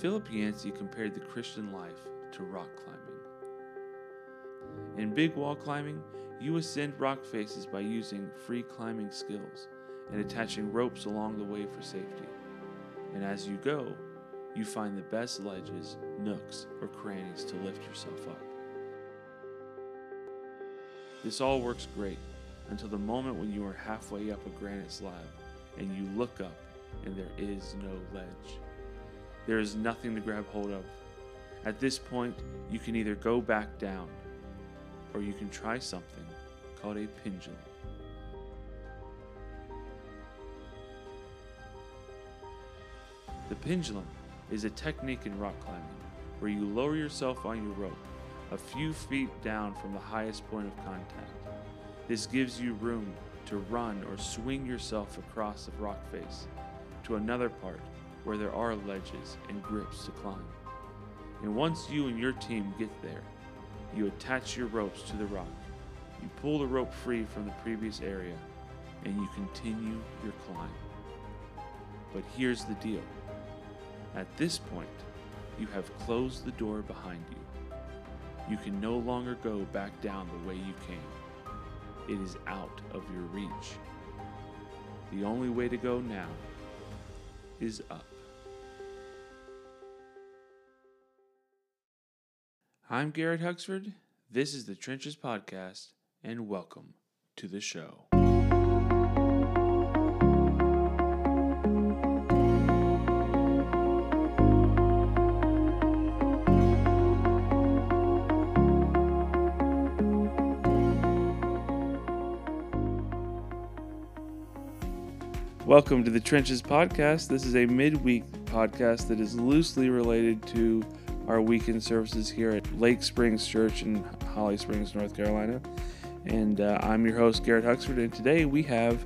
Philip Yancey compared the Christian life to rock climbing. In big wall climbing, you ascend rock faces by using free climbing skills and attaching ropes along the way for safety. And as you go, you find the best ledges, nooks, or crannies to lift yourself up. This all works great until the moment when you are halfway up a granite slab and you look up and there is no ledge. There is nothing to grab hold of. At this point, you can either go back down or you can try something called a pendulum. The pendulum is a technique in rock climbing where you lower yourself on your rope a few feet down from the highest point of contact. This gives you room to run or swing yourself across a rock face to another part where there are ledges and grips to climb. And once you and your team get there, you attach your ropes to the rock. You pull the rope free from the previous area and you continue your climb. But here's the deal at this point, you have closed the door behind you. You can no longer go back down the way you came. It is out of your reach. The only way to go now is up. I'm Garrett Huxford. This is the Trenches Podcast, and welcome to the show. Welcome to the Trenches Podcast. This is a midweek podcast that is loosely related to our weekend services here at Lake Springs Church in Holly Springs, North Carolina. And uh, I'm your host, Garrett Huxford. And today we have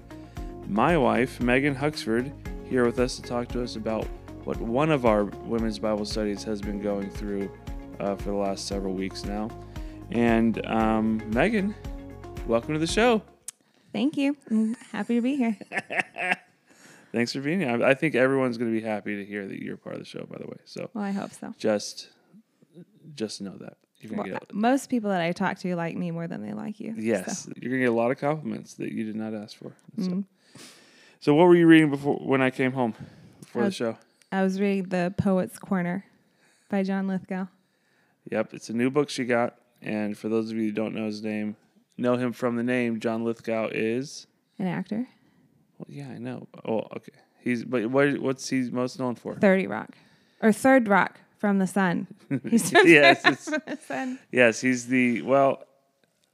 my wife, Megan Huxford, here with us to talk to us about what one of our women's Bible studies has been going through uh, for the last several weeks now. And um, Megan, welcome to the show. Thank you. I'm happy to be here. Thanks for being here. I I think everyone's going to be happy to hear that you're part of the show. By the way, so Well, I hope so. just just know that you're going to get. most people that I talk to like me more than they like you. Yes, so. you're going to get a lot of compliments that you did not ask for. So, Mhm. so what were you reading before when I came home before I the show? I was reading The Poet's Corner by John Lithgow. Yep, it's a new book she got, and for those of you who don't know his name, know him from the name John Lithgow is. An actor. Well, yeah, I know. Oh, okay. He's but what what's he most known for? 30 Rock. Or Third Rock from the Sun. He's Yes, from the Sun. Yes, he's the well.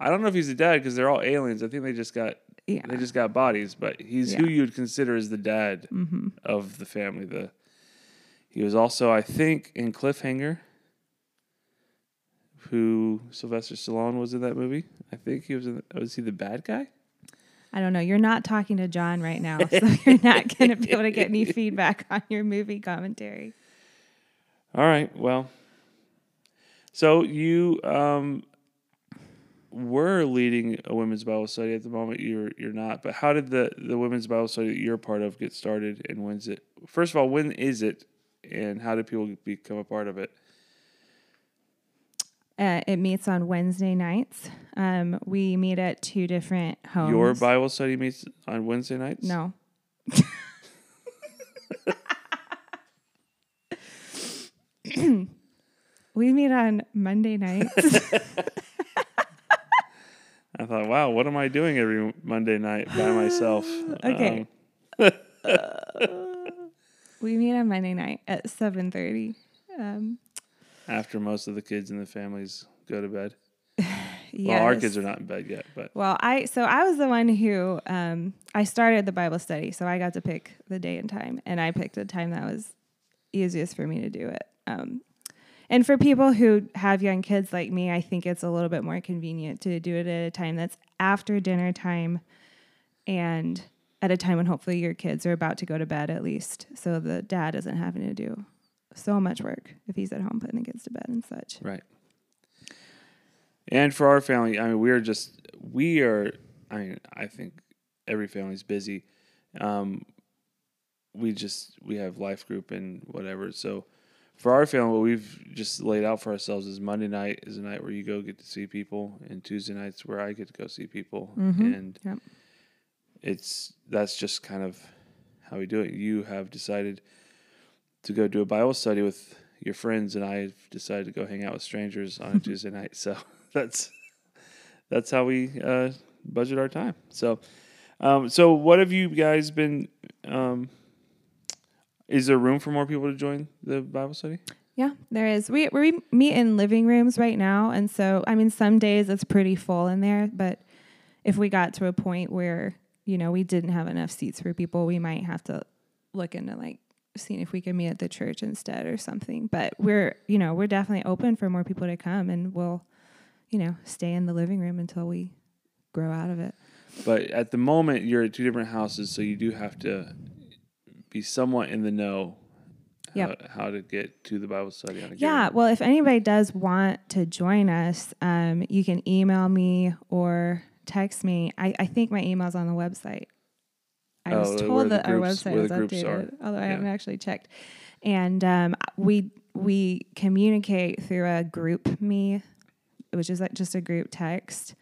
I don't know if he's the dad because they're all aliens. I think they just got Yeah. they just got bodies, but he's who you would consider as the dad hmm of the family. The he was also, I think, in Cliffhanger. Who Sylvester Stallone was in that movie? I think he was. In, was he the bad guy? I don't know. You're not talking to John right now, so you're not going to be able to get any feedback on your movie commentary. All right. Well, so you um, were leading a women's Bible study at the moment. You're you're not. But how did the the women's Bible study that you're part of get started? And when's it? First of all, when is it? And how do people become a part of it? Uh, it meets on Wednesday nights. Um, we meet at two different homes. Your Bible study meets on Wednesday nights. No. we meet on Monday nights. I thought, wow, what am I doing every Monday night by myself? Okay. Um, we meet on Monday night at seven thirty. Um, after most of the kids in the families go to bed. yes. Well, our kids are not in bed yet, but Well, I so I was the one who um, I started the Bible study, so I got to pick the day and time, and I picked a time that was easiest for me to do it. Um, and for people who have young kids like me, I think it's a little bit more convenient to do it at a time that's after dinner time, and at a time when hopefully your kids are about to go to bed at least, so the dad isn't having to do so much work if he's at home putting the kids to bed and such. Right. And for our family, I mean, we are just we are. I mean, I think every family's busy. Um, we just we have life group and whatever. So for our family, what we've just laid out for ourselves is Monday night is a night where you go get to see people, and Tuesday nights where I get to go see people, Mhm. and Yep. it's that's just kind of how we do it. You have decided to go do a Bible study with your friends, and I've decided to go hang out with strangers on a Tuesday night. So that's that's how we uh, budget our time. So, um, so what have you guys been? Um, is there room for more people to join the Bible study? Yeah, there is. We we meet in living rooms right now, and so I mean, some days it's pretty full in there. But if we got to a point where you know we didn't have enough seats for people, we might have to look into like seeing if we can meet at the church instead or something. But we're you know we're definitely open for more people to come, and we'll you know stay in the living room until we grow out of it. But at the moment, you're at two different houses, so you do have to be somewhat in the know. Yep. How, how to get to the Bible study on a given- Yeah, well, if anybody does want to join us, um, you can email me or text me. I, I think my email's on the website. I Oh, was told that our website was updated, are. although I Yeah. haven't actually checked. And um, we we communicate through a GroupMe, which is like just a group text,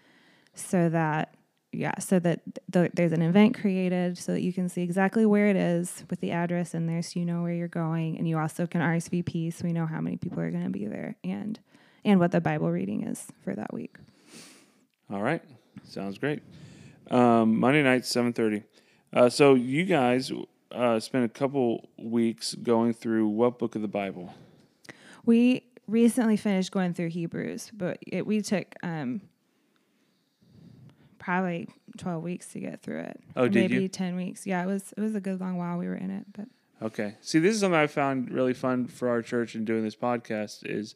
so that yeah, so that th- there's an event created so that you can see exactly where it is with the address in there, so you know where you're going, and you also can RSVP, so we know how many people are going to be there and and what the Bible reading is for that week. All right, sounds great. Um, Monday night, seven thirty. Uh, so you guys uh, spent a couple weeks going through what book of the Bible? We recently finished going through Hebrews, but it, we took um, probably twelve weeks to get through it. Oh, did maybe you? ten weeks. Yeah, it was it was a good long while we were in it, but Okay. See, this is something I found really fun for our church and doing this podcast is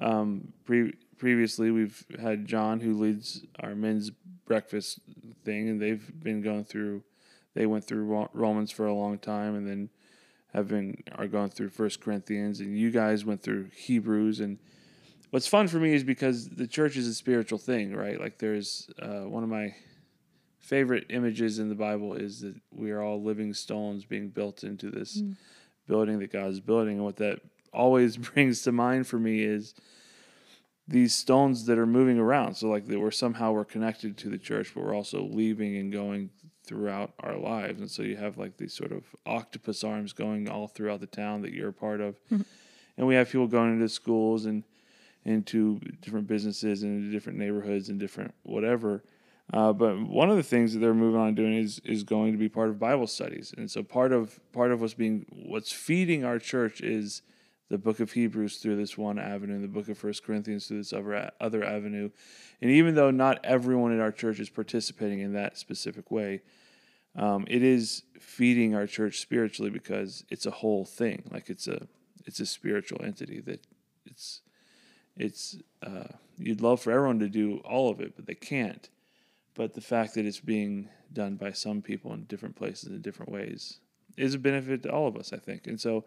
um, pre- previously we've had John who leads our men's breakfast thing, and they've been going through. They went through Romans for a long time, and then have been are going through First Corinthians, and you guys went through Hebrews. And what's fun for me is because the church is a spiritual thing, right? Like there's uh, one of my favorite images in the Bible is that we are all living stones being built into this building that God's building. And what that always brings to mind for me is these stones that are moving around. So like that we're somehow we're connected to the church, but we're also leaving and going throughout our lives. And so you have like these sort of octopus arms going all throughout the town that you're a part of. And we have people going into schools and into different businesses and into different neighborhoods and different whatever. Uh, but one of the things that they're moving on doing is is going to be part of Bible studies, and so part of part of what's being what's feeding our church is the book of Hebrews through this one avenue, the book of First Corinthians through this other other avenue. And even though not everyone in our church is participating in that specific way, um, it is feeding our church spiritually because it's a whole thing. Like it's a it's a spiritual entity that it's it's uh, you'd love for everyone to do all of it, but they can't. But the fact that it's being done by some people in different places in different ways is a benefit to all of us, I think. And so,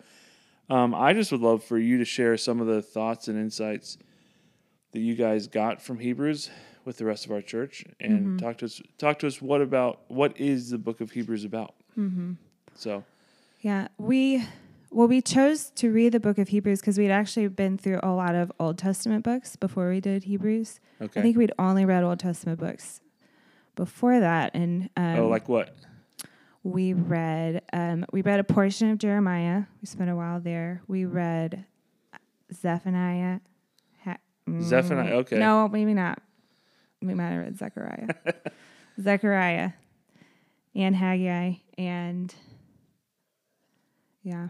um, I just would love for you to share some of the thoughts and insights that you guys got from Hebrews with the rest of our church, and talk to us. Talk to us. What about what is the book of Hebrews about? Mm-hmm. So, Yeah, we well we chose to read the book of Hebrews because we'd actually been through a lot of Old Testament books before we did Hebrews. okay. I think we'd only read Old Testament books before that, and um, oh, like what? We read um, we read a portion of Jeremiah. We spent a while there. We read Zephaniah. Ha- Zephaniah, mm, okay. No, maybe not. We might have read Zechariah. Zechariah and Haggai and yeah.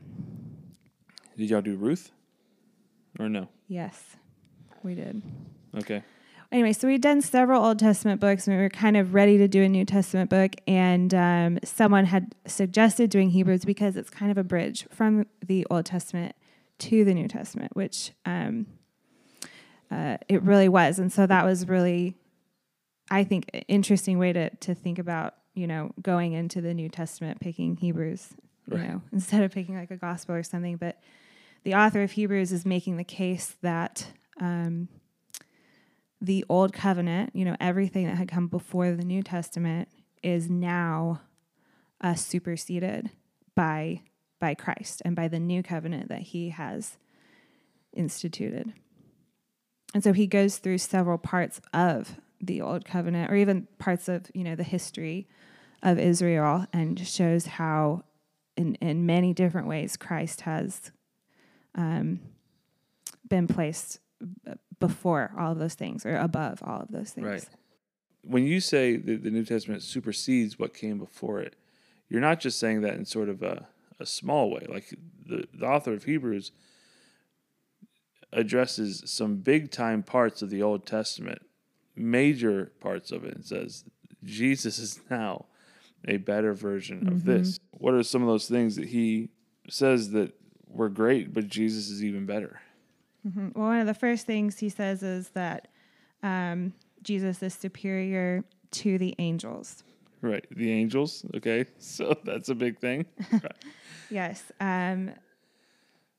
Did y'all do Ruth, or no? Yes, we did. Okay. Anyway, so we'd done several Old Testament books, and we were kind of ready to do a New Testament book. And um, someone had suggested doing Hebrews because it's kind of a bridge from the Old Testament to the New Testament, which um, uh, it really was. And so that was really, I think, an interesting way to to think about you know going into the New Testament, picking Hebrews, you Right. know, instead of picking like a gospel or something. But the author of Hebrews is making the case that. Um, the old covenant, you know, everything that had come before the New Testament is now uh, superseded by by Christ and by the new covenant that He has instituted. And so he goes through several parts of the old covenant or even parts of, you know, the history of Israel and shows how in, in many different ways Christ has um, been placed before all of those things or above all of those things. Right. When you say that the New Testament supersedes what came before it, you're not just saying that in sort of a, a small way. Like the, the author of Hebrews addresses some big time parts of the Old Testament, major parts of it, and says Jesus is now a better version mm-hmm. of this. What are some of those things that he says that were great, but Jesus is even better? Mm-hmm. Well, one of the first things he says is that um, Jesus is superior to the angels. Right, the angels. Okay, so that's a big thing. yes. Um,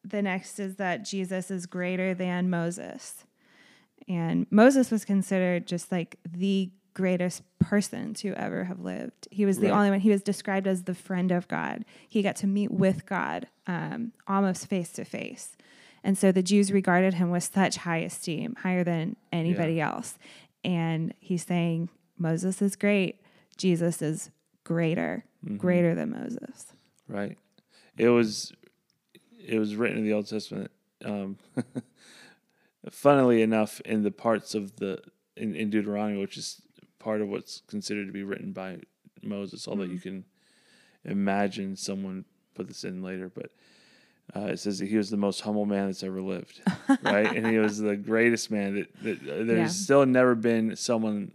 the next is that Jesus is greater than Moses. And Moses was considered just like the greatest person to ever have lived. He was the right. only one. He was described as the friend of God. He got to meet with God um, almost face to face. And so the Jews regarded him with such high esteem, higher than anybody yeah. else. And he's saying, Moses is great. Jesus is greater, mm-hmm. greater than Moses. Right. It was it was written in the Old Testament. Um, funnily enough, in the parts of the in, in, Deuteronomy, which is part of what's considered to be written by Moses, although mm-hmm. you can imagine someone put this in later, but uh, it says that he was the most humble man that's ever lived, right? and he was the greatest man that, that uh, there's yeah. still never been someone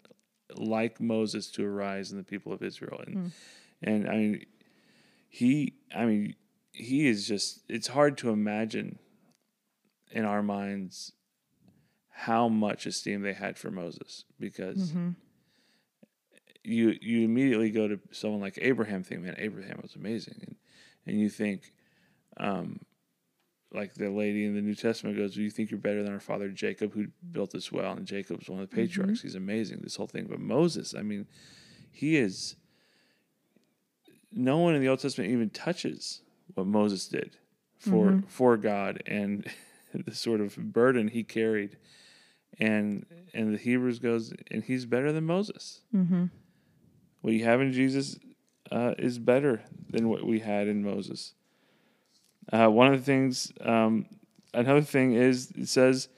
like Moses to arise in the people of Israel, and mm. and I mean, he, I mean, he is just it's hard to imagine in our minds how much esteem they had for Moses because mm-hmm. you you immediately go to someone like Abraham think man Abraham was amazing and and you think um like the lady in the New Testament goes, "Do you think you're better than our father Jacob, who built this well?" And Jacob's one of the patriarchs. Mm-hmm. He's amazing. This whole thing, but Moses, I mean, he is. No one in the Old Testament even touches what Moses did for mm-hmm. for God and the sort of burden he carried. And and the Hebrews goes and he's better than Moses. Mm-hmm. What you have in Jesus uh, is better than what we had in Moses. Uh, one of the things, um, another thing is it says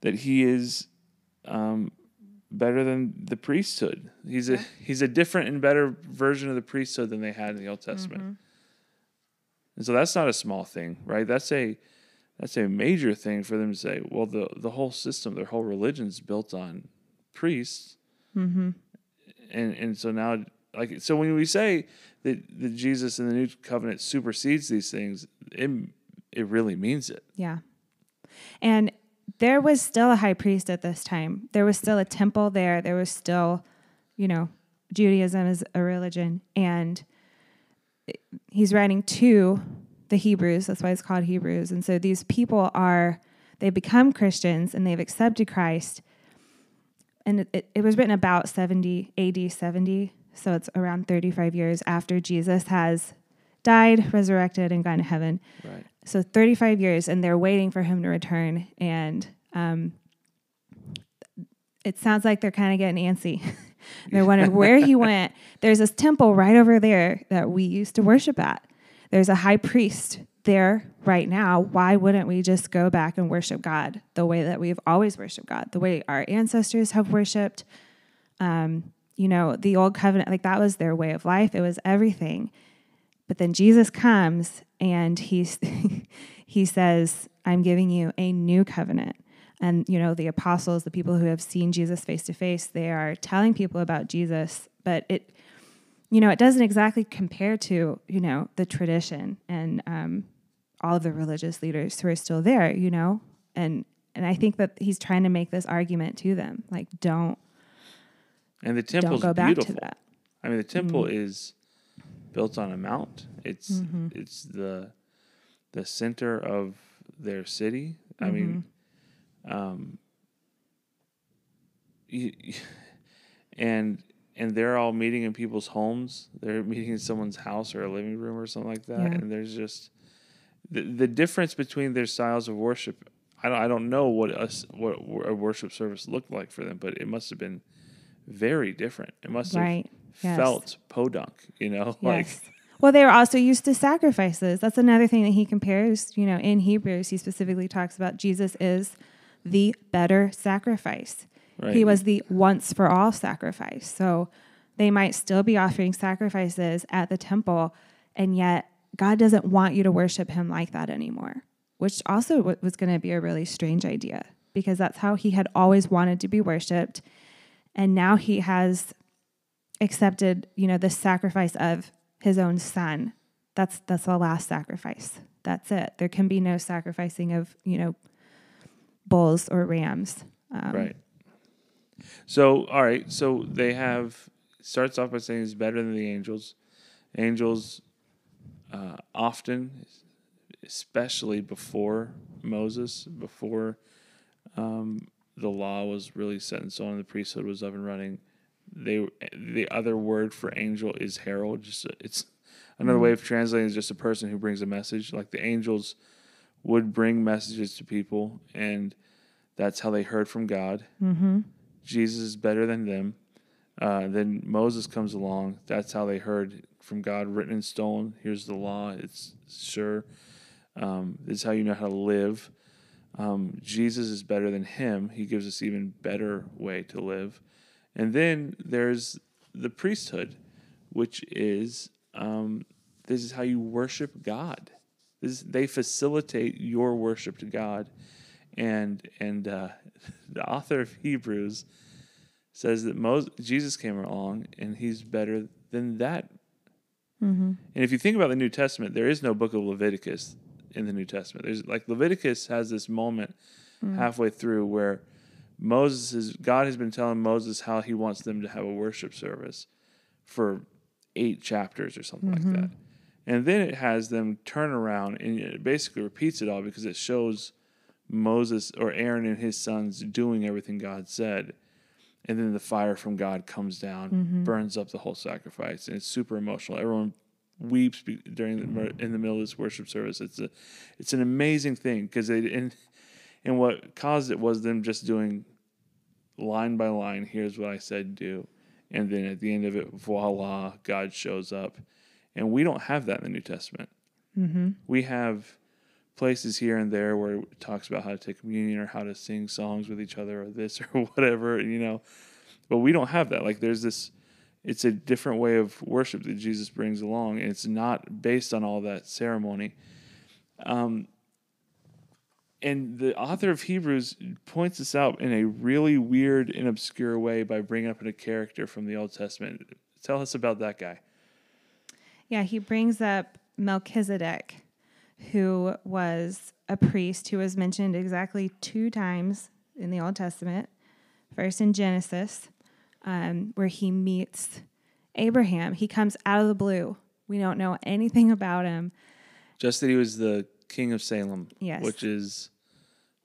that he is um, better than the priesthood. He's a he's a different and better version of the priesthood than they had in the Old Testament. Mm-hmm. And so that's not a small thing, right? That's a that's a major thing for them to say. Well, the the whole system, their whole religion is built on priests, mm-hmm. and and so now, like, so when we say that that Jesus in the new covenant supersedes these things, it it really means it. Yeah, and there was still a high priest at this time. There was still a temple there. There was still, you know, Judaism is a religion, and he's writing to the Hebrews. That's why it's called Hebrews. And so these people are, they've become Christians and they've accepted Christ. And it, it, it was written about 70, AD 70. So it's around 35 years after Jesus has died, resurrected, and gone to heaven. Right. So 35 years, and they're waiting for him to return. And um, it sounds like they're kind of getting antsy. they're wondering where he went. There's this temple right over there that we used to worship at. There's a high priest there right now. Why wouldn't we just go back and worship God the way that we've always worshiped God, the way our ancestors have worshiped? Um, you know, the old covenant, like that was their way of life, it was everything. But then Jesus comes and he's, he says, I'm giving you a new covenant. And you know the apostles the people who have seen jesus face to face they are telling people about jesus but it you know it doesn't exactly compare to you know the tradition and um, all of the religious leaders who are still there you know? And and i think that he's trying to make this argument to them like don't and the temple back beautiful. i mean the temple mm-hmm. is built on a mount it's mm-hmm. it's the the center of their city i mm-hmm. mean um, you, and and they're all meeting in people's homes. They're meeting in someone's house or a living room or something like that. Yeah. And there's just the the difference between their styles of worship. I don't, I don't know what us what a worship service looked like for them, but it must have been very different. It must have Right. Yes. felt podunk, you know, like Yes. Well, they were also used to sacrifices. That's another thing that he compares. You know, in Hebrews, he specifically talks about Jesus is the better sacrifice. right. He was the once for all sacrifice. So they might still be offering sacrifices at the temple, and yet God doesn't want you to worship him like that anymore, which also was going to be a really strange idea because that's how he had always wanted to be worshiped. And now he has accepted, you know, the sacrifice of his own son. That's that's the last sacrifice. That's it. There can be no sacrificing of, you know, bulls or rams. Um, Right. So, all right. So they have starts off by saying he's better than the angels. Angels uh, often, especially before Moses, before um, the law was really set in stone and the priesthood was up and running, they the other word for angel is herald. Just it's another way of translating is just a person who brings a message. Like the angels would bring messages to people, and that's how they heard from God. Mm-hmm. Jesus is better than them. Uh, then Moses comes along. That's how they heard from God, written in stone. Here's the law. It's sure. Um, this is how you know how to live. Um, Jesus is better than him. He gives us even better way to live. And then there's the priesthood, which is um, this is how you worship God. This, they facilitate your worship to God, and and uh, the author of Hebrews says that Moses, Jesus came along and he's better than that. Mm-hmm. And if you think about the New Testament, there is no book of Leviticus in the New Testament. There's like Leviticus has this moment mm. halfway through where Moses is God has been telling Moses how he wants them to have a worship service for eight chapters or something like that. Mm-hmm. And then it has them turn around and it basically repeats it all because it shows Moses or Aaron and his sons doing everything God said. And then the fire from God comes down, mm-hmm. burns up the whole sacrifice, and it's super emotional. Everyone weeps during the, in the middle of this worship service. It's a, it's an amazing thing because they and and what caused it was them just doing line by line. Here's what I said, do, and then at the end of it, voila, God shows up, and we don't have that in the New Testament. Mm-hmm. We have places here and there where it talks about how to take communion or how to sing songs with each other or this or whatever, you know. But we don't have that. Like there's this it's a different way of worship that Jesus brings along and it's not based on all that ceremony. Um and the author of Hebrews points this out in a really weird and obscure way by bringing up a character from the Old Testament. Tell us about that guy. Yeah, he brings up Melchizedek, who was a priest who was mentioned exactly two times in the Old Testament. First in Genesis, um, where he meets Abraham. He comes out of the blue. We don't know anything about him. Just that he was the king of Salem, Yes. which is,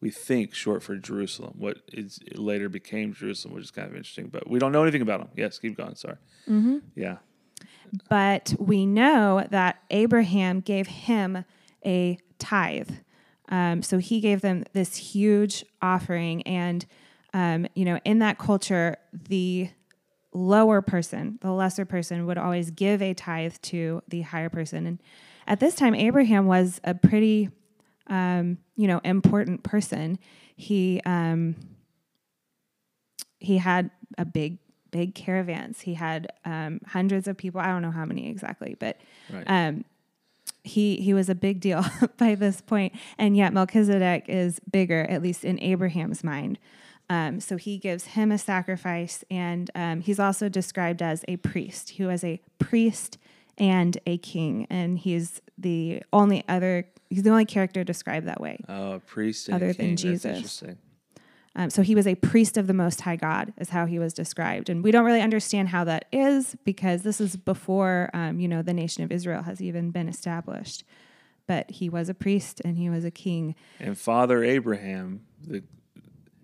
we think, short for Jerusalem. What is it later became Jerusalem, which is kind of interesting, but we don't know anything about him. Yes, keep going. Sorry. Mm-hmm. Yeah. But we know that Abraham gave him a tithe. Um, so he gave them this huge offering. And, um, you know, in that culture, the lower person, the lesser person, would always give a tithe to the higher person. And at this time, Abraham was a pretty, um, you know, important person. He, um, he had a big big caravans he had um, hundreds of people i don't know how many exactly but Right. um, he he was a big deal by this point. point and yet melchizedek is bigger at least in abraham's mind um, so he gives him a sacrifice and um, he's also described as a priest he was a priest and a king and he's the only other he's the only character described that way oh, a priest and Other a than king. That's Jesus. interesting. um, so he was a priest of the Most High God, is how he was described, and we don't really understand how that is because this is before um, you know the nation of Israel has even been established. But he was a priest and he was a king. And Father Abraham, the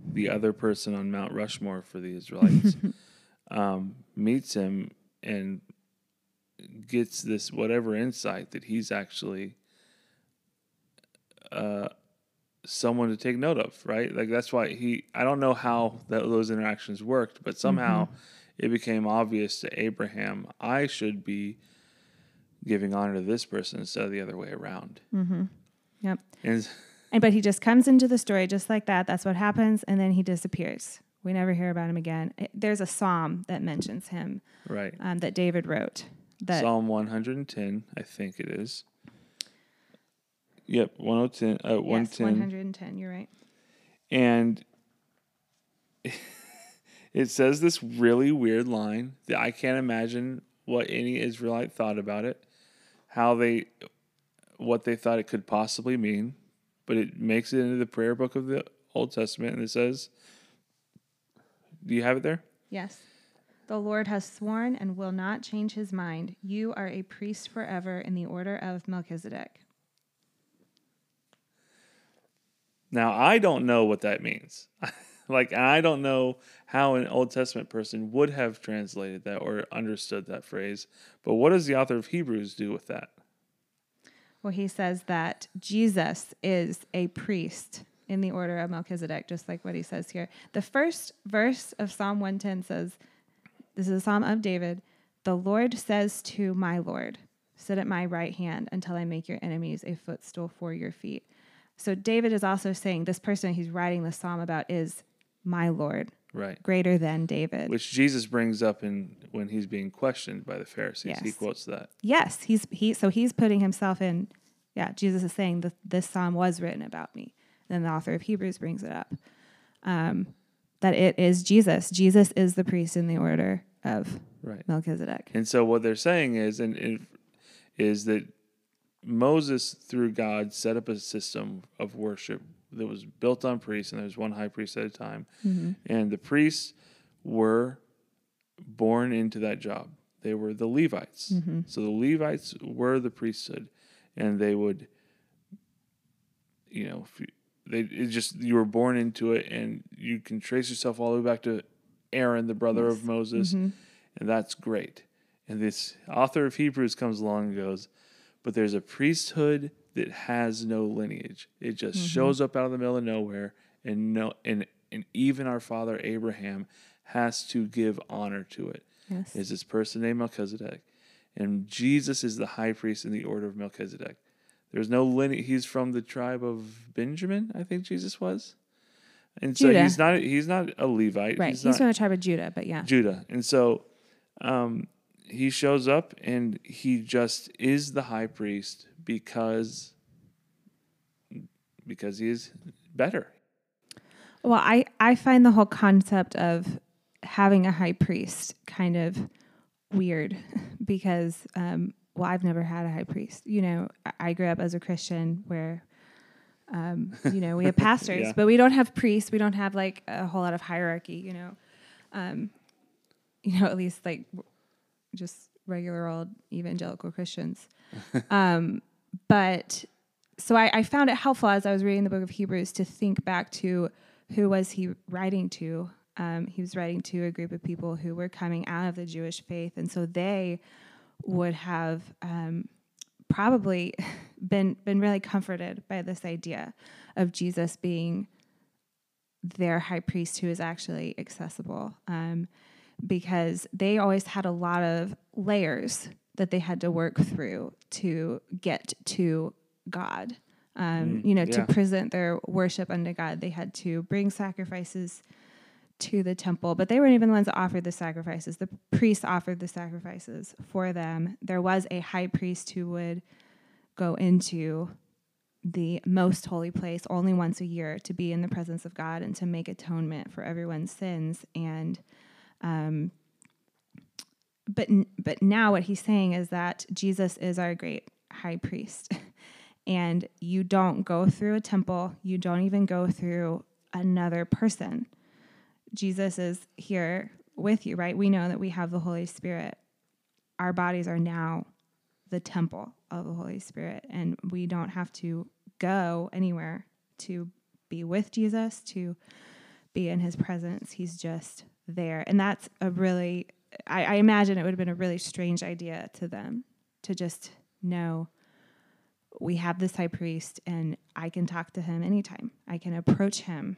the other person on Mount Rushmore for the Israelites, um, meets him and gets this whatever insight that he's actually uh, someone to take note of, right? Like that's why he. I don't know how that, those interactions worked, but somehow it became obvious to Abraham. I should be giving honor to this person instead of the other way around. Yep. And And but he just comes into the story just like that. That's what happens, and then he disappears. We never hear about him again. It- There's a psalm that mentions him right, um, that David wrote. That Psalm one hundred and ten, I think it is. Yep, one hundred ten. Uh, one yes, 110. You're right. and it says this really weird line that I can't imagine what any Israelite thought about it, how they, what they thought it could possibly mean, but it makes it into the prayer book of the Old Testament, and it says, "Do you have it there?" Yes. The Lord has sworn and will not change his mind. You are a priest forever in the order of Melchizedek. Now I don't know what that means. like I don't know how an Old Testament person would have translated that or understood that phrase. But what does the author of Hebrews do with that? Well, he says that Jesus is a priest in the order of Melchizedek, just like what he says here. The first verse of Psalm 110 says, This is a psalm of David. The Lord says to my Lord, Sit at my right hand until I make your enemies a footstool for your feet. So David is also saying this person he's writing the psalm about is my Lord, Right. greater than David. Which Jesus brings up in when he's being questioned by the Pharisees. yes. He quotes that. Yes, he's he so he's putting himself in. Yeah, Jesus is saying that this psalm was written about me. And then the author of Hebrews brings it up. Um, that it is Jesus. Jesus is the priest in the order of Right. Melchizedek. And so what they're saying is and, and is that Moses through God set up a system of worship that was built on priests and there was one high priest at a time. Mm-hmm. And the priests were born into that job. They were the Levites. Mm-hmm. So the Levites were the priesthood and they would you know, you, they it just you were born into it and you can trace yourself all the way back to Aaron, the brother of Moses, mm-hmm. and that's great. And this author of Hebrews comes along and goes, but there's a priesthood that has no lineage. It just shows up out of the middle of nowhere, and no, and and even our father Abraham has to give honor to it. Yes. Is this person named Melchizedek, and Jesus is the high priest in the order of Melchizedek. There's no lineage. He's from the tribe of Benjamin, I think Jesus was, and so he's not he's not a Levite. Right. He's, He's, not, from the tribe of Judah, but yeah. Judah. And so um, he shows up and he just is the high priest because because he is better. Well, I, I find the whole concept of having a high priest kind of weird because, um, well, I've never had a high priest. You know, I, grew up as a Christian where, um, you know, we have pastors, Yeah. but we don't have priests. We don't have like a whole lot of hierarchy, you know. Um, you know, at least like just regular old evangelical Christians. um, but so I, I found it helpful as I was reading the book of Hebrews to think back to who was he writing to. Um, he was writing to a group of people who were coming out of the Jewish faith, and so they would have um, probably been been really comforted by this idea of Jesus being their high priest who is actually accessible um, because they always had a lot of layers that they had to work through to get to God. Um, you know, yeah. to present their worship unto God, they had to bring sacrifices to the temple, but they weren't even the ones that offered the sacrifices. The priests offered the sacrifices for them. There was a high priest who would go into the most holy place only once a year to be in the presence of God and to make atonement for everyone's sins. And, um, but but now what he's saying is that Jesus is our great high priest, and you don't go through a temple. You don't even go through another person. Jesus is here with you, right? We know that we have the Holy Spirit. Our bodies are now the temple of the Holy Spirit, and we don't have to go anywhere to be with Jesus, to be in his presence. He's just there. And that's a really, I, I imagine it would have been a really strange idea to them to just know we have this high priest and I can talk to him anytime. I can approach him.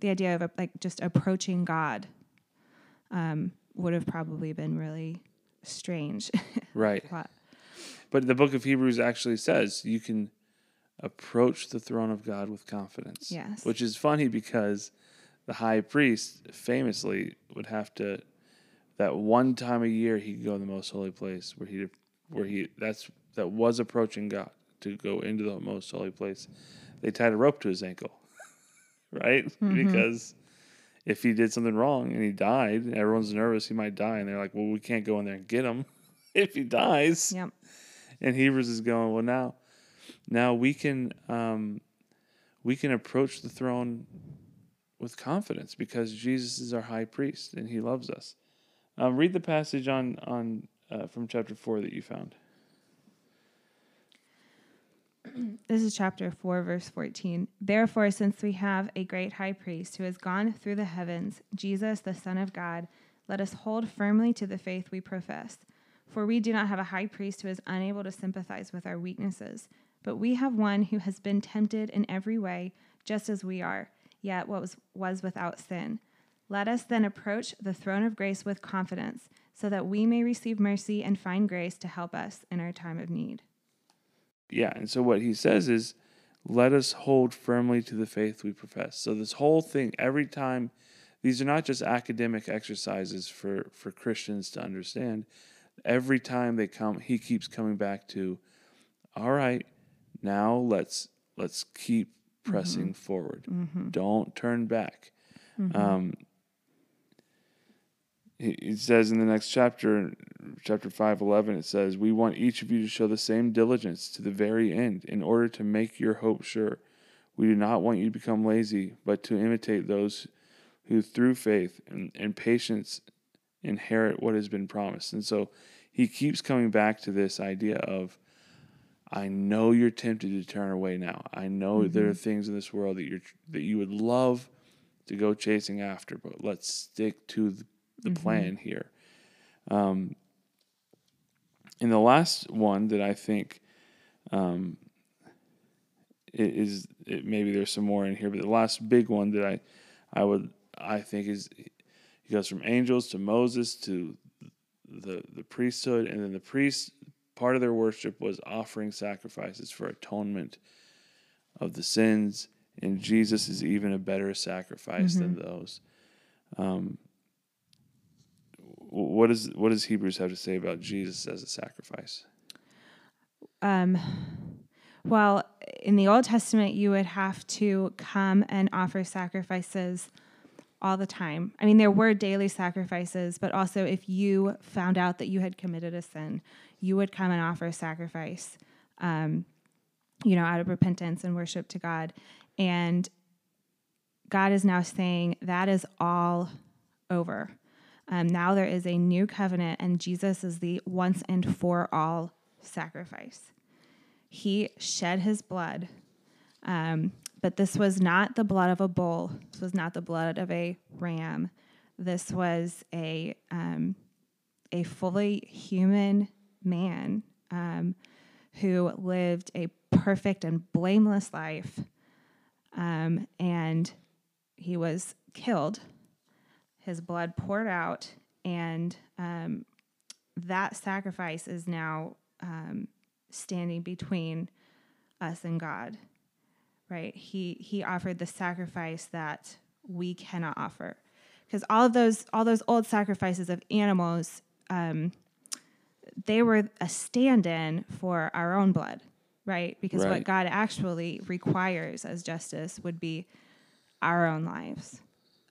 The idea of like just approaching God um, would have probably been really strange. Right. But the book of Hebrews actually says you can approach the throne of God with confidence. Yes. Which is funny because the high priest famously would have to that one time a year he could go in the most holy place where he where he that's that was approaching God to go into the most holy place. They tied a rope to his ankle. right? Because if he did something wrong and he died, everyone's nervous he might die and they're like, "Well, we can't go in there and get him if he dies." Yep. And Hebrews is going, well, now, now we can, um, we can approach the throne with confidence because Jesus is our high priest and He loves us. Um, read the passage on on uh, from chapter four that you found. This is chapter 4, verse 14. Therefore, since we have a great high priest who has gone through the heavens, Jesus, the Son of God, let us hold firmly to the faith we profess. For we do not have a high priest who is unable to sympathize with our weaknesses, but we have one who has been tempted in every way, just as we are, yet what was, was without sin. Let us then approach the throne of grace with confidence, so that we may receive mercy and find grace to help us in our time of need. Yeah, and so what he says is, let us hold firmly to the faith we profess. So this whole thing, every time, these are not just academic exercises for for Christians to understand. Every time they come, he keeps coming back to, all right, now let's let's keep pressing mm-hmm. forward. Mm-hmm. Don't turn back. Mm-hmm. Um, he, he says in the next chapter, chapter 5, 11, it says, We want each of you to show the same diligence to the very end in order to make your hope sure. We do not want you to become lazy, but to imitate those who through faith and, and patience inherit what has been promised. And so he keeps coming back to this idea of, I know you're tempted to turn away now. I know there are things in this world that you're that you would love to go chasing after, but let's stick to the, the plan here. Um, and the last one that I think um, is it, maybe there's some more in here, but the last big one that I I would I think is he goes from angels to Moses to the the priesthood, and then the priests part of their worship was offering sacrifices for atonement of the sins, and Jesus is even a better sacrifice than those. Um, wh- what is what does Hebrews have to say about Jesus as a sacrifice? Um, well, in the Old Testament, you would have to come and offer sacrifices all the time. I mean, there were daily sacrifices, but also if you found out that you had committed a sin, you would come and offer a sacrifice, um, you know, out of repentance and worship to God. And God is now saying that is all over. Um, now there is a new covenant, and Jesus is the once and for all sacrifice. He shed his blood, um, but this was not the blood of a bull. This was not the blood of a ram. This was a um, a fully human man um, who lived a perfect and blameless life, um, and he was killed. His blood poured out, and um, that sacrifice is now um, standing between us and God. Right? He he offered the sacrifice that we cannot offer, because all of those all those old sacrifices of animals, um, they were a stand-in for our own blood, right? Because Right. what God actually requires as justice would be our own lives.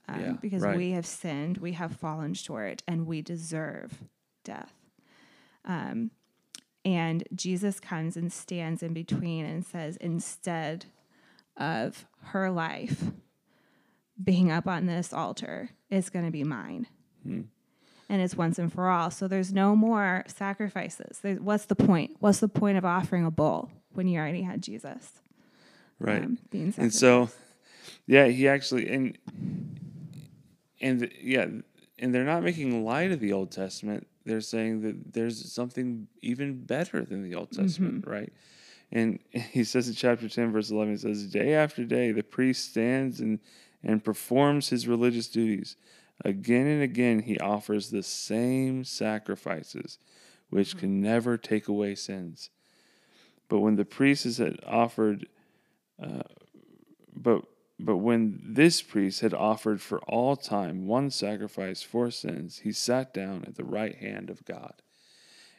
Um, Yeah, because right. we have sinned, we have fallen short, and we deserve death. Um, and Jesus comes and stands in between and says, instead of her life being up on this altar, is going to be mine. And it's once and for all. So there's no more sacrifices. There's, what's the point? What's the point of offering a bull when you already had Jesus Right. um, and so yeah he actually and and yeah and they're not making light of the old testament they're saying that there's something even better than the Old Testament, right? And he says in chapter 10, verse 11, he says, Day after day, the priest stands and, and performs his religious duties. Again and again, he offers the same sacrifices, which can never take away sins. But when the priest had offered, uh, but but when this priest had offered for all time one sacrifice for sins, he sat down at the right hand of God.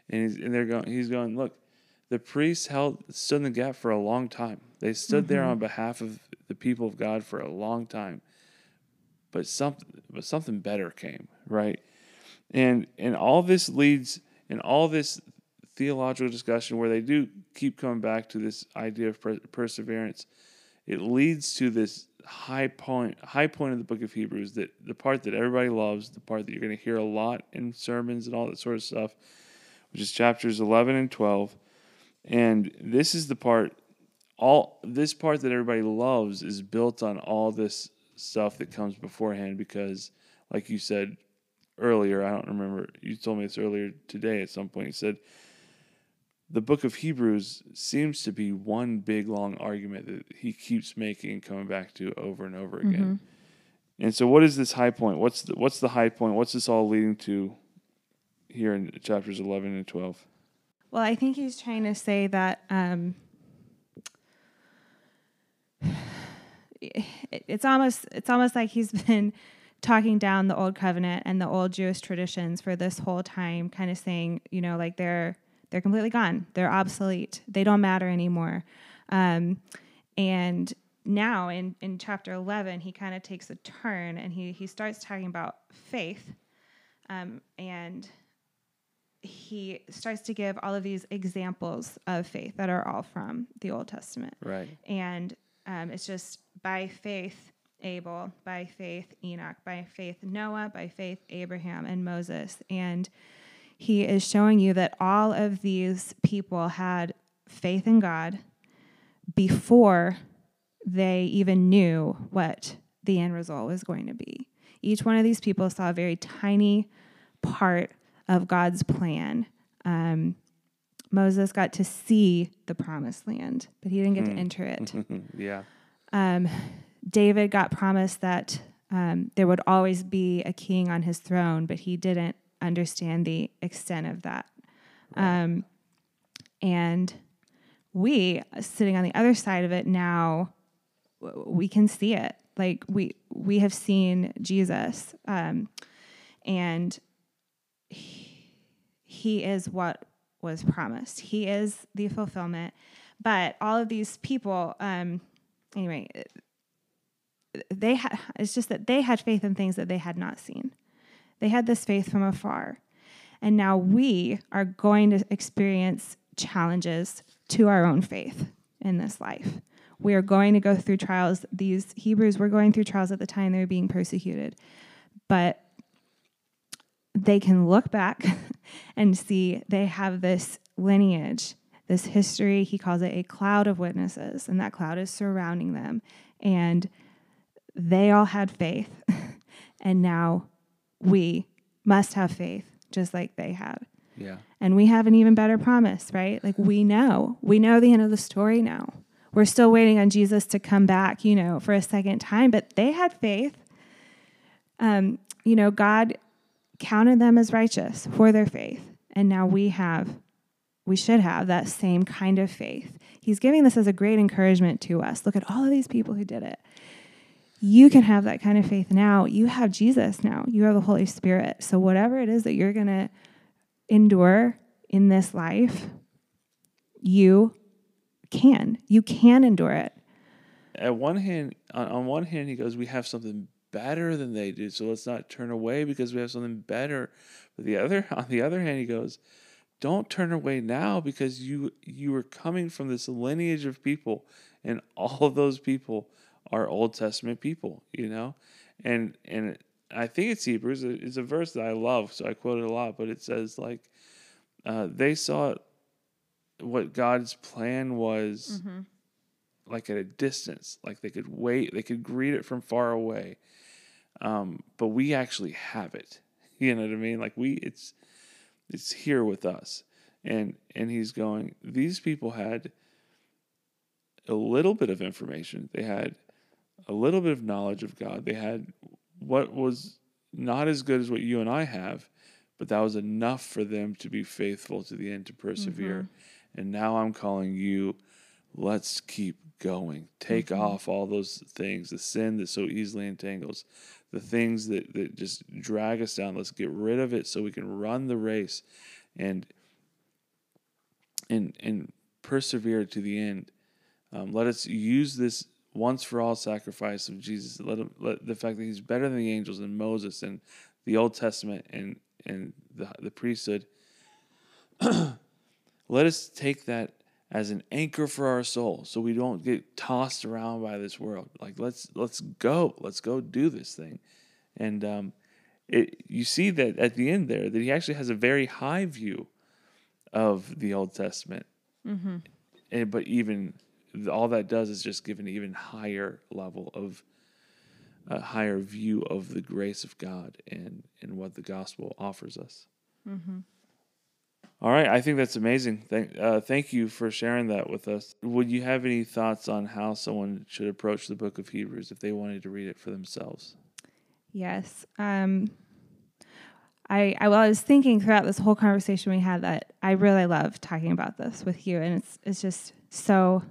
And he's and they're going. He's going. Look, the priests held stood in the gap for a long time. They stood there on mm-hmm. behalf of the people of God for a long time. But something, but something better came, right? And and all this leads, and all this theological discussion where they do keep coming back to this idea of per- perseverance it leads to this high point high point of the book of hebrews that the part that everybody loves the part that you're going to hear a lot in sermons and all that sort of stuff which is chapters 11 and 12 and this is the part all this part that everybody loves is built on all this stuff that comes beforehand because like you said earlier i don't remember you told me this earlier today at some point you said the book of Hebrews seems to be one big long argument that he keeps making and coming back to over and over again. Mm-hmm. And so, what is this high point? What's the, what's the high point? What's this all leading to here in chapters 11 and 12? Well, I think he's trying to say that um, it, it's almost it's almost like he's been talking down the old covenant and the old Jewish traditions for this whole time, kind of saying, you know, like they're they're completely gone, they're obsolete, they don't matter anymore. Um, and now in, in chapter 11, he kind of takes a turn and he, he starts talking about faith. Um, and he starts to give all of these examples of faith that are all from the Old Testament. Right. And um, it's just by faith, Abel, by faith, Enoch, by faith, Noah, by faith, Abraham, and Moses. And he is showing you that all of these people had faith in God before they even knew what the end result was going to be. Each one of these people saw a very tiny part of God's plan. Um, Moses got to see the promised land, but he didn't get to enter it. yeah. Um, David got promised that um, there would always be a king on his throne, but he didn't understand the extent of that. Um, and we, sitting on the other side of it now, we can see it. Like we we have seen Jesus, um, and he, is what was promised. He is the fulfillment. But all of these people, um, anyway, they had. It's just that they had faith in things that they had not seen. They had this faith from afar. And now we are going to experience challenges to our own faith in this life. We are going to go through trials. These Hebrews were going through trials at the time they were being persecuted. But they can look back and see they have this lineage, this history. He calls it a cloud of witnesses, and that cloud is surrounding them. And they all had faith. and now we must have faith just like they had. Yeah. And we have an even better promise, right? Like we know, we know the end of the story now. We're still waiting on Jesus to come back, you know, for a second time, but they had faith. Um, you know, God counted them as righteous for their faith. And now we have, we should have that same kind of faith. He's giving this as a great encouragement to us. Look at all of these people who did it. You can have that kind of faith now. You have Jesus now. You have the Holy Spirit. So, whatever it is that you're going to endure in this life, you can. You can endure it. At one hand, on, on one hand, he goes, "We have something better than they do, so let's not turn away because we have something better." But the other, on the other hand, he goes, "Don't turn away now because you you are coming from this lineage of people, and all of those people are Old Testament people, you know, and and I think it's Hebrews. It's a verse that I love, so I quote it a lot. But it says like uh, they saw what God's plan was like at a distance, like they could wait, they could greet it from far away. Um, but we actually have it. You know what I mean? Like we, it's it's here with us. And and he's going, these people had a little bit of information. They had a little bit of knowledge of God. They had what was not as good as what you and I have, but that was enough for them to be faithful to the end to persevere. Mm-hmm. And now I'm calling you, let's keep going. Take mm-hmm. off all those things, the sin that so easily entangles, the things that, that just drag us down. Let's get rid of it so we can run the race and and and persevere to the end. Um, let us use this once for all sacrifice of Jesus. Let, him, let the fact that he's better than the angels and Moses and the Old Testament and and the the priesthood. let us take that as an anchor for our soul so we don't get tossed around by this world like let's let's go let's go do this thing and um, it, you see that at the end there that he actually has a very high view of the old testament mm-hmm. and, but even all that does is just give an even higher level of a higher view of the grace of god and and what the gospel offers us mm-hmm. All right, I think that's amazing. Thank, uh, thank you for sharing that with us. Would you have any thoughts on how someone should approach the book of Hebrews if they wanted to read it for themselves? Yes. Um, I, I, well, I was thinking throughout this whole conversation we had that I really love talking about this with you, and it's it's just so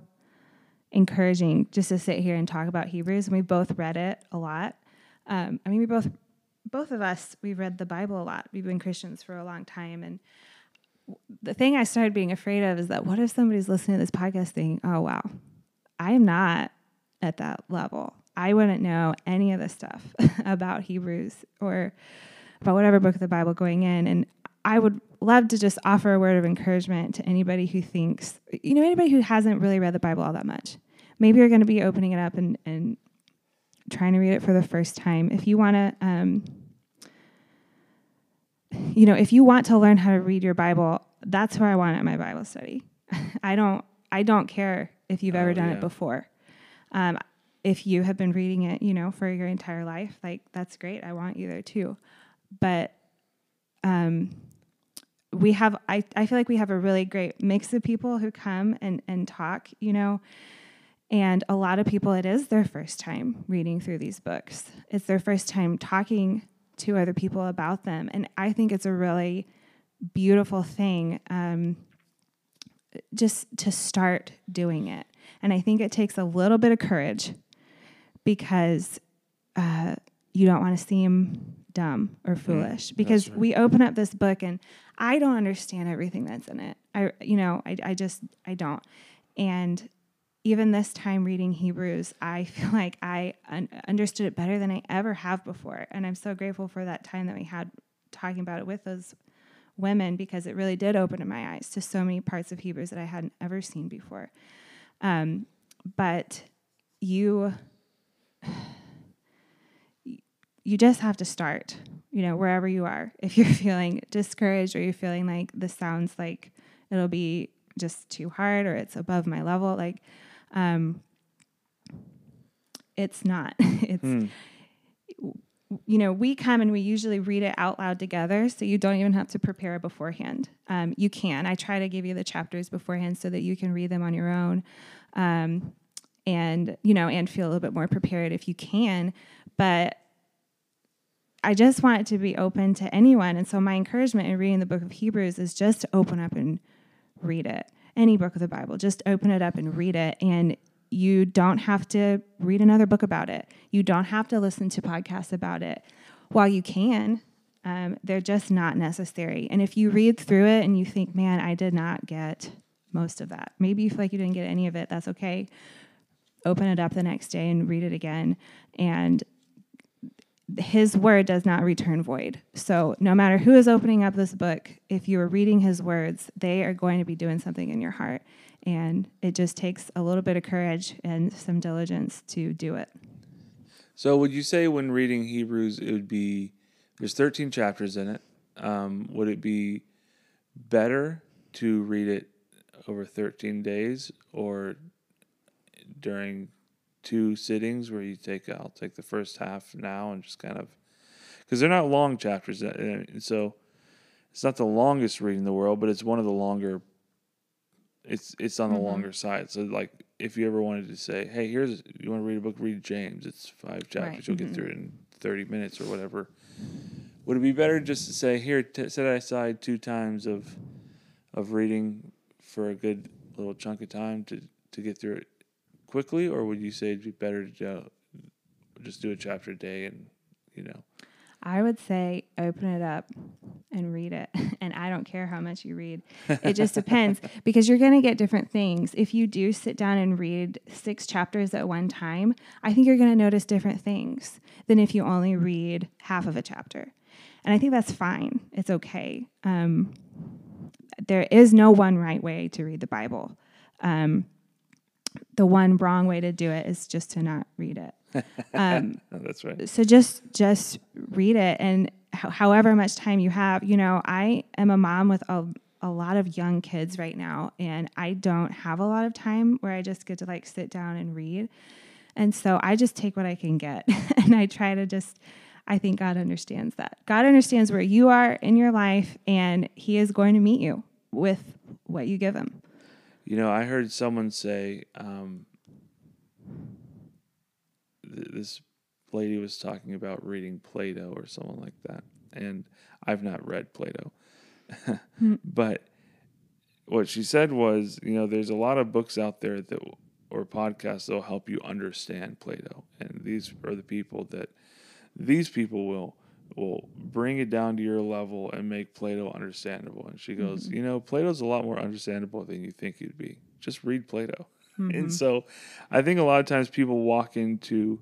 encouraging just to sit here and talk about Hebrews. And we both read it a lot. Um, I mean, we both both of us we've read the Bible a lot. We've been Christians for a long time, and the thing I started being afraid of is that what if somebody's listening to this podcast thinking, oh, wow, I'm not at that level. I wouldn't know any of the stuff about Hebrews or about whatever book of the Bible going in. And I would love to just offer a word of encouragement to anybody who thinks, you know, anybody who hasn't really read the Bible all that much. Maybe you're going to be opening it up and, and trying to read it for the first time. If you want to, um, you know, if you want to learn how to read your Bible, that's where I want at my Bible study. I don't I don't care if you've oh, ever done yeah. it before. Um, if you have been reading it, you know, for your entire life, like that's great. I want you there too. But um, we have I, I feel like we have a really great mix of people who come and, and talk, you know. And a lot of people it is their first time reading through these books. It's their first time talking to other people about them. And I think it's a really beautiful thing um, just to start doing it. And I think it takes a little bit of courage because uh, you don't want to seem dumb or mm-hmm. foolish mm, because right. we open up this book and I don't understand everything that's in it. I, you know, I, I just, I don't. And even this time reading Hebrews, I feel like I un- understood it better than I ever have before. And I'm so grateful for that time that we had talking about it with those women because it really did open my eyes to so many parts of Hebrews that I hadn't ever seen before. Um, but you, you just have to start, you know, wherever you are. If you're feeling discouraged or you're feeling like this sounds like it'll be just too hard or it's above my level, like um, it's not. it's mm. you know we come and we usually read it out loud together, so you don't even have to prepare beforehand. Um, you can. I try to give you the chapters beforehand so that you can read them on your own, um, and you know, and feel a little bit more prepared if you can. But I just want it to be open to anyone. And so my encouragement in reading the book of Hebrews is just to open up and read it any book of the Bible. Just open it up and read it. And you don't have to read another book about it. You don't have to listen to podcasts about it. While you can, um, they're just not necessary. And if you read through it and you think, man, I did not get most of that, maybe you feel like you didn't get any of it, that's okay. Open it up the next day and read it again. And his word does not return void. So, no matter who is opening up this book, if you are reading his words, they are going to be doing something in your heart. And it just takes a little bit of courage and some diligence to do it. So, would you say when reading Hebrews, it would be there's 13 chapters in it? Um, would it be better to read it over 13 days or during two sittings where you take I'll take the first half now and just kind of because they're not long chapters, uh, so it's not the longest read in the world, but it's one of the longer. It's it's on the Mhm. longer side. So like, if you ever wanted to say, "Hey, here's you want to read a book, read James. It's five chapters. Right, You'll mhm. get through it in thirty minutes or whatever." Would it be better just to say, "Here, t- set aside two times of of reading for a good little chunk of time to to get through it quickly," or would you say it'd be better to just do a chapter a day and you know? I would say open it up and read it. And I don't care how much you read. It just depends because you're going to get different things. If you do sit down and read six chapters at one time, I think you're going to notice different things than if you only read half of a chapter. And I think that's fine. It's okay. Um, there is no one right way to read the Bible. Um, the one wrong way to do it is just to not read it. Um, that's right. so just just read it. And ho- however much time you have you know i am a mom with a, a lot of young kids right now and i don't have a lot of time where i just get to like sit down and read. And so i just take what i can get. And i try to just i think god understands that. God understands where you are in your life and he is going to meet you with what you give him You know, I heard someone say um, th- this lady was talking about reading Plato or someone like that, and I've not read Plato, but what she said was, you know, there's a lot of books out there that or podcasts that'll help you understand Plato, and these are the people that these people will will bring it down to your level and make Plato understandable. And she goes, mm-hmm. you know, Plato's a lot more understandable than you think he'd be. Just read Plato. And mm-hmm. so I think a lot of times people walk into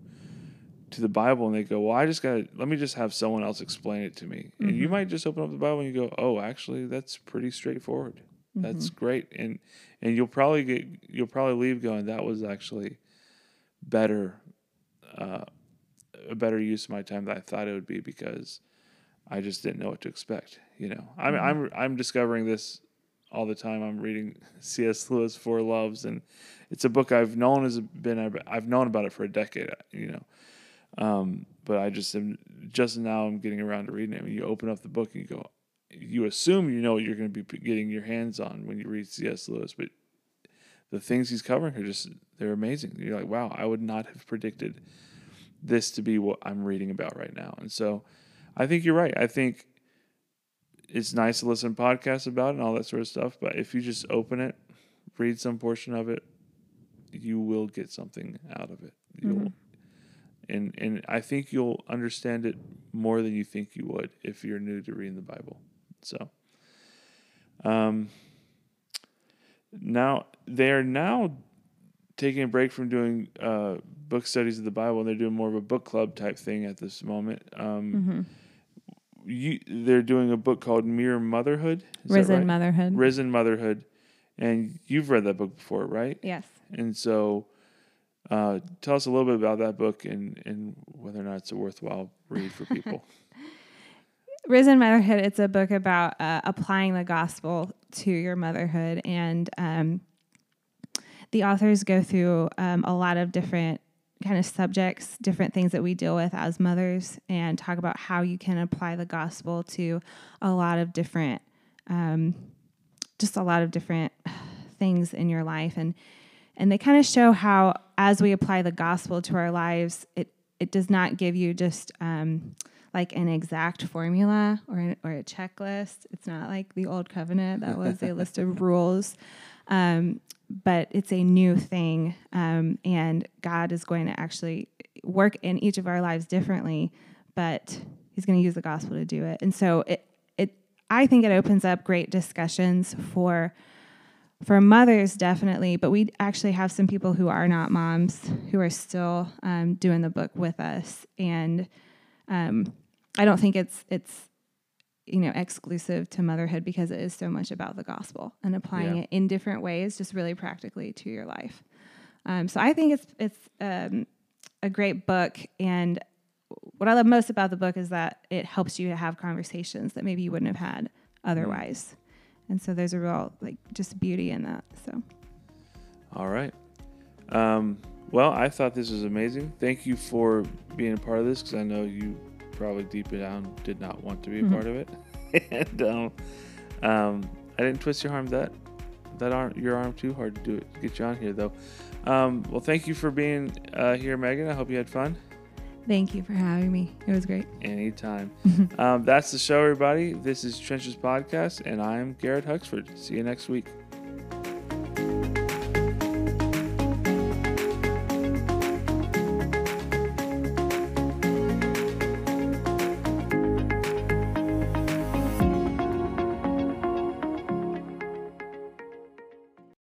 to the Bible and they go, Well, I just gotta let me just have someone else explain it to me. And you mm-hmm. might just open up the Bible and you go, Oh, actually that's pretty straightforward. That's great. And and you'll probably get you'll probably leave going, That was actually better uh, a better use of my time than I thought it would be because I just didn't know what to expect. You know, I'm I'm I'm discovering this all the time. I'm reading C.S. Lewis Four Loves, and it's a book I've known has been I've known about it for a decade. You know, um, but I just am just now I'm getting around to reading it. When you open up the book and you go, you assume you know what you're going to be getting your hands on when you read C.S. Lewis, but the things he's covering are just they're amazing. You're like, wow, I would not have predicted this to be what I'm reading about right now. And so I think you're right. I think it's nice to listen to podcasts about it and all that sort of stuff, but if you just open it, read some portion of it, you will get something out of it. You'll and and I think you'll understand it more than you think you would if you're new to reading the Bible. So um now they are now taking a break from doing uh, book studies of the Bible, and they're doing more of a book club type thing at this moment. Um, you, they're doing a book called Mere Motherhood. Is risen right? motherhood Risen Motherhood, and you've read that book before, right? yes And so, uh, tell us a little bit about that book and and whether or not it's a worthwhile read for people. Risen Motherhood, it's a book about uh, applying the gospel to your motherhood. And um, the authors go through um, a lot of different kind of subjects, different things that we deal with as mothers, and talk about how you can apply the gospel to a lot of different, um, just a lot of different things in your life. And and they kind of show how as we apply the gospel to our lives, it it does not give you just um, like an exact formula or an, or a checklist. It's not like the old covenant that was a list of rules, um, but it's a new thing, um, and God is going to actually work in each of our lives differently, but He's going to use the gospel to do it. And so it it I think it opens up great discussions for for mothers definitely but we actually have some people who are not moms who are still um, doing the book with us and um, i don't think it's it's you know exclusive to motherhood because it is so much about the gospel and applying Yeah. it in different ways just really practically to your life um, so i think it's it's um, a great book and what i love most about the book is that it helps you to have conversations that maybe you wouldn't have had otherwise and so there's a real like just beauty in that so All right. Um, well, I thought this was amazing. Thank you for being a part of this because I know you probably deep down did not want to be a Mhm. part of it. and um, um, I didn't twist your arm that that arm your arm too hard to do it. Get you on here though. Um, well, thank you for being uh, here, Megan. I hope you had fun. Thank you for having me. It was great. Anytime. um, that's the show, everybody. This is Trenches Podcast, and I'm Garrett Huxford. See you next week.